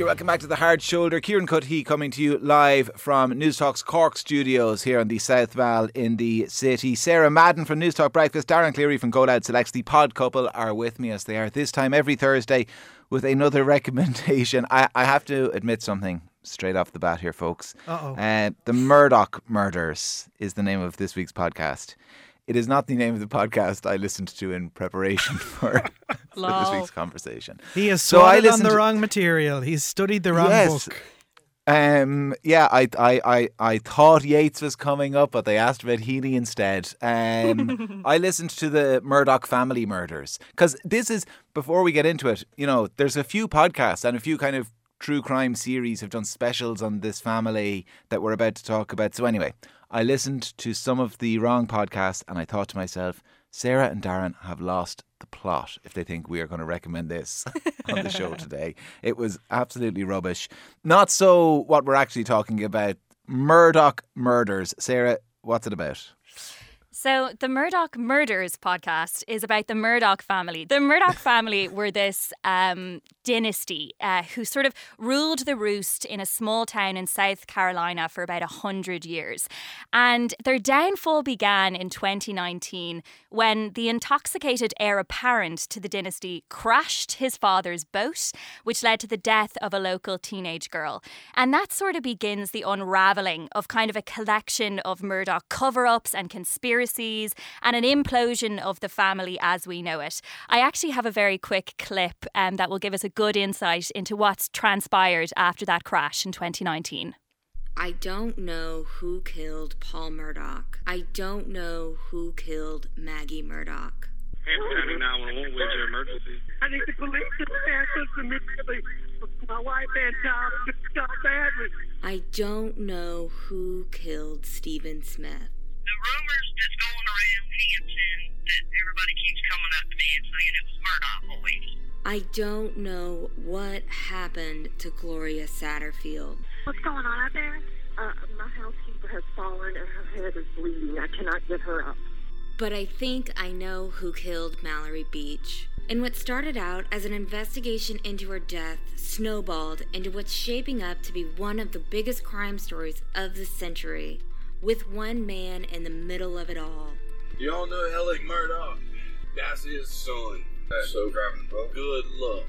You're welcome back to the Hard Shoulder. Kieran Cuddihy coming to you live from Newstalk's Cork studios here on the South Val in the city. Sarah Madden from Newstalk Breakfast, Darren Cleary from Go Loud Selects. The pod couple are with me as they are this time every Thursday with another recommendation. I, I have to admit something straight off the bat here, folks. Uh-oh. Uh, the Murdough Murders is the name of this week's podcast. It is not the name of the podcast I listened to in preparation for, for this week's conversation. He has So I swatted on listened the wrong material. He's studied the wrong Yes. book. Um, yeah, I, I, I, I thought Yeats was coming up, but they asked about Healy instead. Um, I listened to the Murdough family murders because this is before we get into it. You know, there's a few podcasts and a few kind of true crime series have done specials on this family that we're about to talk about. So anyway, I listened to some of the wrong podcasts and I thought to myself, Sarah and Darren have lost the plot if they think we are going to recommend this on the show today. It was absolutely rubbish. Not so what we're actually talking about Murdough murders. Sarah, what's it about? So, the Murdough Murders podcast is about the Murdough family. The Murdough family were this um, dynasty uh, who sort of ruled the roost in a small town in South Carolina for about 100 years. And their downfall began in 2019 when the intoxicated heir apparent to the dynasty crashed his father's boat, which led to the death of a local teenage girl. And that sort of begins the unraveling of kind of a collection of Murdough cover ups and conspiracies and an implosion of the family as we know it. I actually have a very quick clip um, that will give us a good insight into what's transpired after that crash in 2019. I don't know who killed Paul Murdough. I don't know who killed Maggie Murdough. Hampton County 911, where's your emergency? I need the police to answer immediately. My wife and child just shot badly. I don't know who killed Stephen Smith. The rumors that's going around Hampton that everybody keeps coming up to me and saying it was Murdough boys. I don't know what happened to Gloria Satterfield. What's going on out there? Uh, my housekeeper has fallen and her head is bleeding. I cannot get her up. But I think I know who killed Mallory Beach. And what started out as an investigation into her death snowballed into what's shaping up to be one of the biggest crime stories of the century, with one man in the middle of it all. Y'all know Alec Murdough. That's his son. So driving the. Good luck.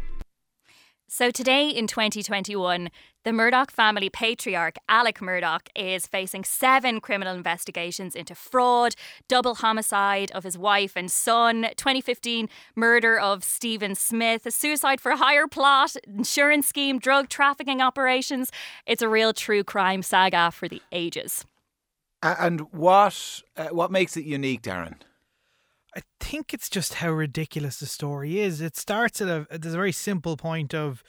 So, today in 2021, the Murdough family patriarch, Alec Murdough, is facing seven criminal investigations into fraud, double homicide of his wife and son, 2015 murder of Stephen Smith, a suicide for hire plot, insurance scheme, drug trafficking operations. It's a real true crime saga for the ages. And what uh, what makes it unique, Darren? I think it's just how ridiculous the story is. It starts at a there's a very simple point of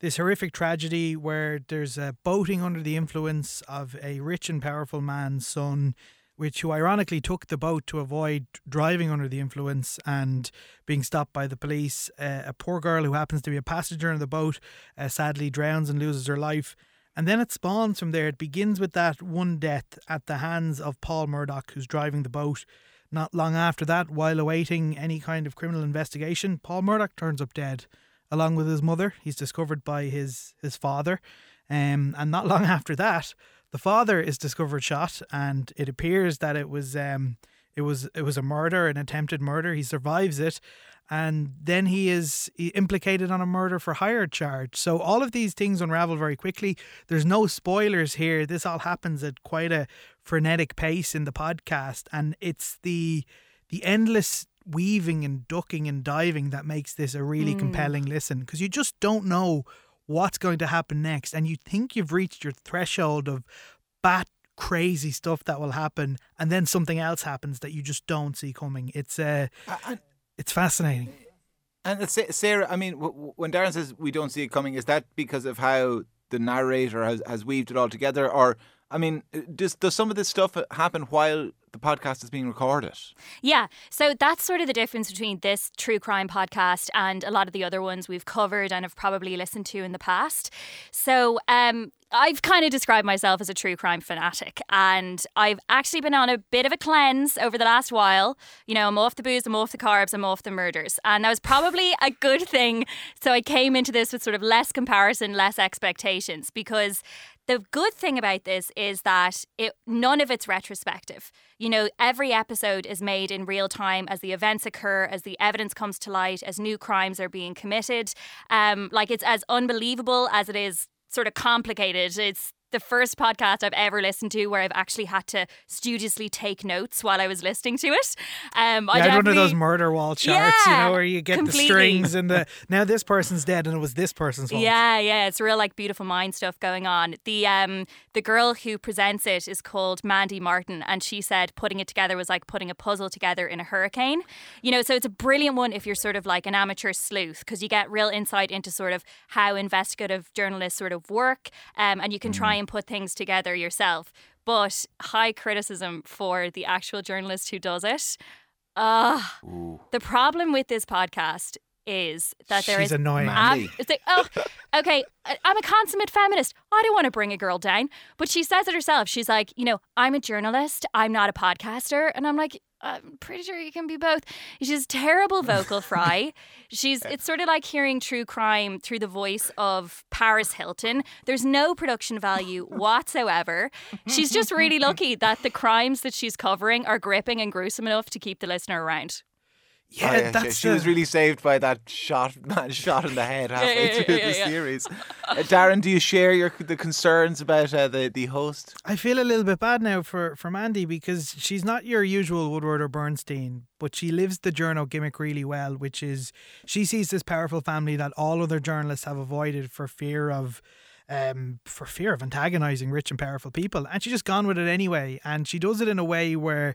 this horrific tragedy where there's a boating under the influence of a rich and powerful man's son, which who ironically took the boat to avoid driving under the influence and being stopped by the police. Uh, a poor girl who happens to be a passenger in the boat uh, sadly drowns and loses her life. And then it spawns from there. It begins with that one death at the hands of Paul Murdough, who's driving the boat. Not long after that, while awaiting any kind of criminal investigation, Paul Murdough turns up dead, along with his mother. He's discovered by his his father, um, and not long after that, the father is discovered shot, and it appears that it was um, it was it was a murder, an attempted murder. He survives it, and then he is implicated on a murder for hire charge. So all of these things unravel very quickly. There's no spoilers here. This all happens at quite a frenetic pace in the podcast, and it's the the endless weaving and ducking and diving that makes this a really compelling listen because you just don't know what's going to happen next, and you think you've reached your threshold of bat crazy stuff that will happen, and then something else happens that you just don't see coming. It's uh, And, it's fascinating. and Sarah, I mean, w- w- when Darren says we don't see it coming, is that because of how the narrator has, has weaved it all together, or I mean, does does some of this stuff happen while the podcast is being recorded. Yeah, so that's sort of the difference between this true crime podcast and a lot of the other ones we've covered and have probably listened to in the past. So, um, I've kind of described myself as a true crime fanatic, and I've actually been on a bit of a cleanse over the last while. You know, I'm off the booze, I'm off the carbs, I'm off the murders, and that was probably a good thing. So I came into this with sort of less comparison, less expectations, because the good thing about this is that it none of it's retrospective. You know, every episode is made in real time as the events occur, as the evidence comes to light, as new crimes are being committed. Um, like it's as unbelievable as it is sort of complicated. It's the first podcast I've ever listened to where I've actually had to studiously take notes while I was listening to it. Um, I Yeah, I had one of those murder wall charts, you know, where you get completely. the strings and the now this person's dead and it was this person's fault. Yeah, yeah, it's real like beautiful mind stuff going on. The um the girl who presents it is called Mandy Matney and she said putting it together was like putting a puzzle together in a hurricane. You know, so it's a brilliant one if you're sort of like an amateur sleuth because you get real insight into sort of how investigative journalists sort of work um, and you can try and put things together yourself. But high criticism for the actual journalist who does it. Uh, the problem with this podcast is that there She's is annoying. ab- it's like, oh, okay, I'm a consummate feminist. I don't want to bring a girl down. But she says it herself. She's like, you know, I'm a journalist. I'm not a podcaster. And I'm like, I'm pretty sure you can be both. She's terrible vocal fry. She's it's sort of like hearing true crime through the voice of Paris Hilton. There's no production value whatsoever. She's just really lucky that the crimes that she's covering are gripping and gruesome enough to keep the listener around. Yeah, Oh, yeah, she- that's she was really saved by that shot, man, shot in the head halfway yeah, through yeah, the yeah. series. Uh, Darren, do you share your the concerns about uh, the the host? I feel a little bit bad now for, for Mandy because she's not your usual Woodward or Bernstein, but she lives the journal gimmick really well, which is she sees this powerful family that all other journalists have avoided for fear of um for fear of antagonizing rich and powerful people. And she's just gone with it anyway. And she does it in a way where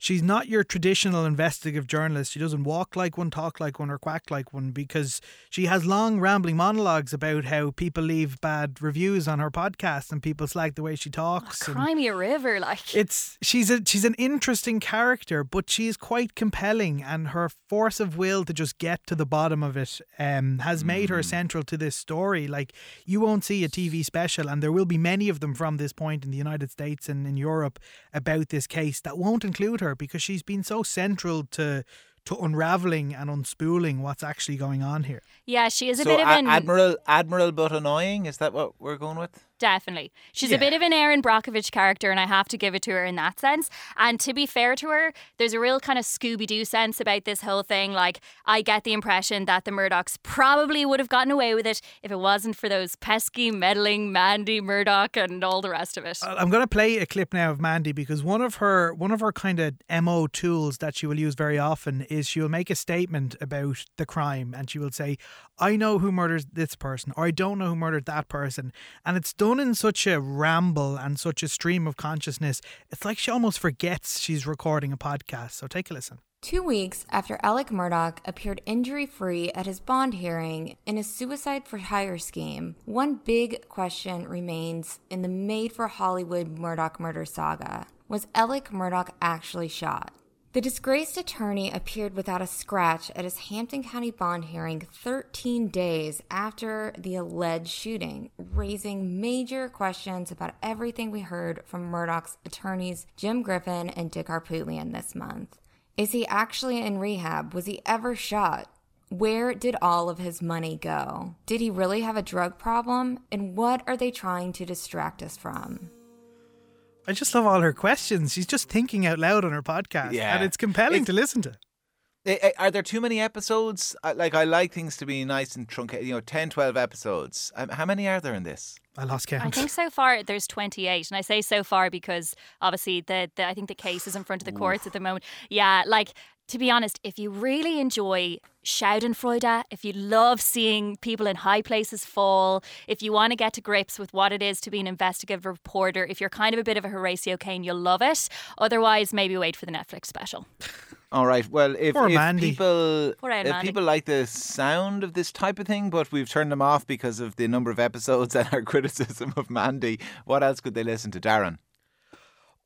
she's not your traditional investigative journalist. She doesn't walk like one, talk like one, or quack like one because she has long rambling monologues about how people leave bad reviews on her podcast and people slag the way she talks. and Cry me a river, like it's she's a she's an interesting character, but she's quite compelling, and her force of will to just get to the bottom of it um, has made her central to this story. Like you won't see a TV special, and there will be many of them from this point in the United States and in Europe about this case that won't include her because she's been so central to to unraveling and unspooling what's actually going on here. Yeah, she is a so bit of an admiral, admiral, but annoying. Is that what we're going with? Definitely. She's Yeah. a bit of an Erin Brockovich character, and I have to give it to her in that sense. And to be fair to her, there's a real kind of Scooby Doo sense about this whole thing. Like, I get the impression that the Murdoughs probably would have gotten away with it if it wasn't for those pesky, meddling Mandy Murdoch and all the rest of it. I'm going to play a clip now of Mandy because one of her one of her kind of mo tools that she will use very often is she will make a statement about the crime and she will say, "I know who murdered this person," or "I don't know who murdered that person," and it's done in such a ramble and such a stream of consciousness. It's like she almost forgets she's recording a podcast. So take a listen. Two weeks after Alec Murdough appeared injury free at his bond hearing in a suicide for hire scheme, one big question remains in the made for Hollywood Murdough murder saga. Was Alec Murdough actually shot? The disgraced attorney appeared without a scratch at his Hampton County bond hearing 13 days after the alleged shooting, raising major questions about everything we heard from Murdough's attorneys Jim Griffin and Dick Harpootlian this month. Is he actually in rehab? Was he ever shot? Where did all of his money go? Did he really have a drug problem? And what are they trying to distract us from? I just love all her questions. She's just thinking out loud on her podcast, Yeah. and it's compelling It's- to listen to. Are there too many episodes? Like I like things to be nice and truncated. You know, 10, 12 episodes. Um, how many are there in this? I lost count. I think so far there's 28, and I say so far because obviously the, the I think the case is in front of the courts at the moment. Yeah, like to be honest, if you really enjoy Schadenfreude, if you love seeing people in high places fall, if you want to get to grips with what it is to be an investigative reporter, if you're kind of a bit of a Horatio Caine, you'll love it. Otherwise, maybe wait for the Netflix special. All right. Well, if, Poor if Mandy. people Poor if Mandy. people like the sound of this type of thing, but we've turned them off because of the number of episodes and our criticism of Mandy, what else could they listen to, Darren?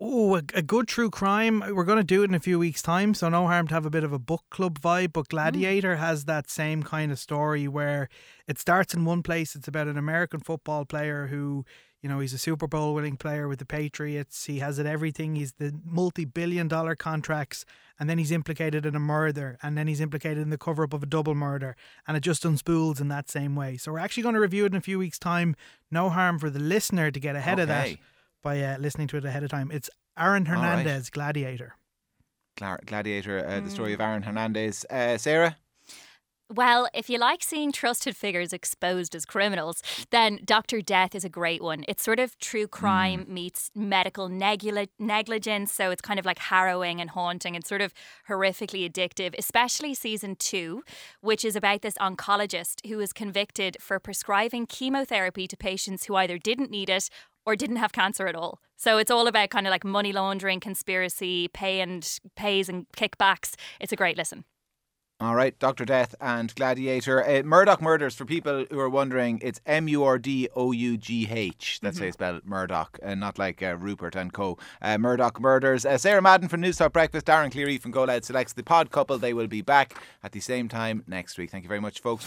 Oh, a, a good true crime. Uh, we're going to do it in a few weeks' time, so no harm to have a bit of a book club vibe. But hmm. Gladiator has that same kind of story where it starts in one place. It's about an American football player who, you know, he's a Super Bowl winning player with the Patriots. He has it everything. He's the multi billion dollar contracts, and then he's implicated in a murder, and then he's implicated in the cover up of a double murder, and it just unspools in that same way. So we're actually going to review it in a few weeks' time. No harm for the listener to get ahead of that Okay. By uh, listening to it ahead of time. It's Aaron All right. Hernandez, Gladiator. Gla- Gladiator, uh, the story of Aaron Hernandez. Uh, Sarah? Well, if you like seeing trusted figures exposed as criminals, then Dr. Death is a great one. It's sort of true crime meets medical negli- negligence, so it's kind of like harrowing and haunting and sort of horrifically addictive, especially season two, which is about this oncologist who was convicted for prescribing chemotherapy to patients who either didn't need it or didn't have cancer at all. So it's all about kind of like money laundering, conspiracy, pay and pays and kickbacks. It's a great listen. All right, Dr. Death and Gladiator. Uh, Murdough Murders, for people who are wondering, it's M U R D O U G H. That's how you spell Murdough, and not like uh, Rupert and Co. Uh, Murdough Murders. Uh, Sarah Madden from Newstalk Breakfast, Darren Cleary from Go Loud selects the pod couple. They will be back at the same time next week. Thank you very much, folks.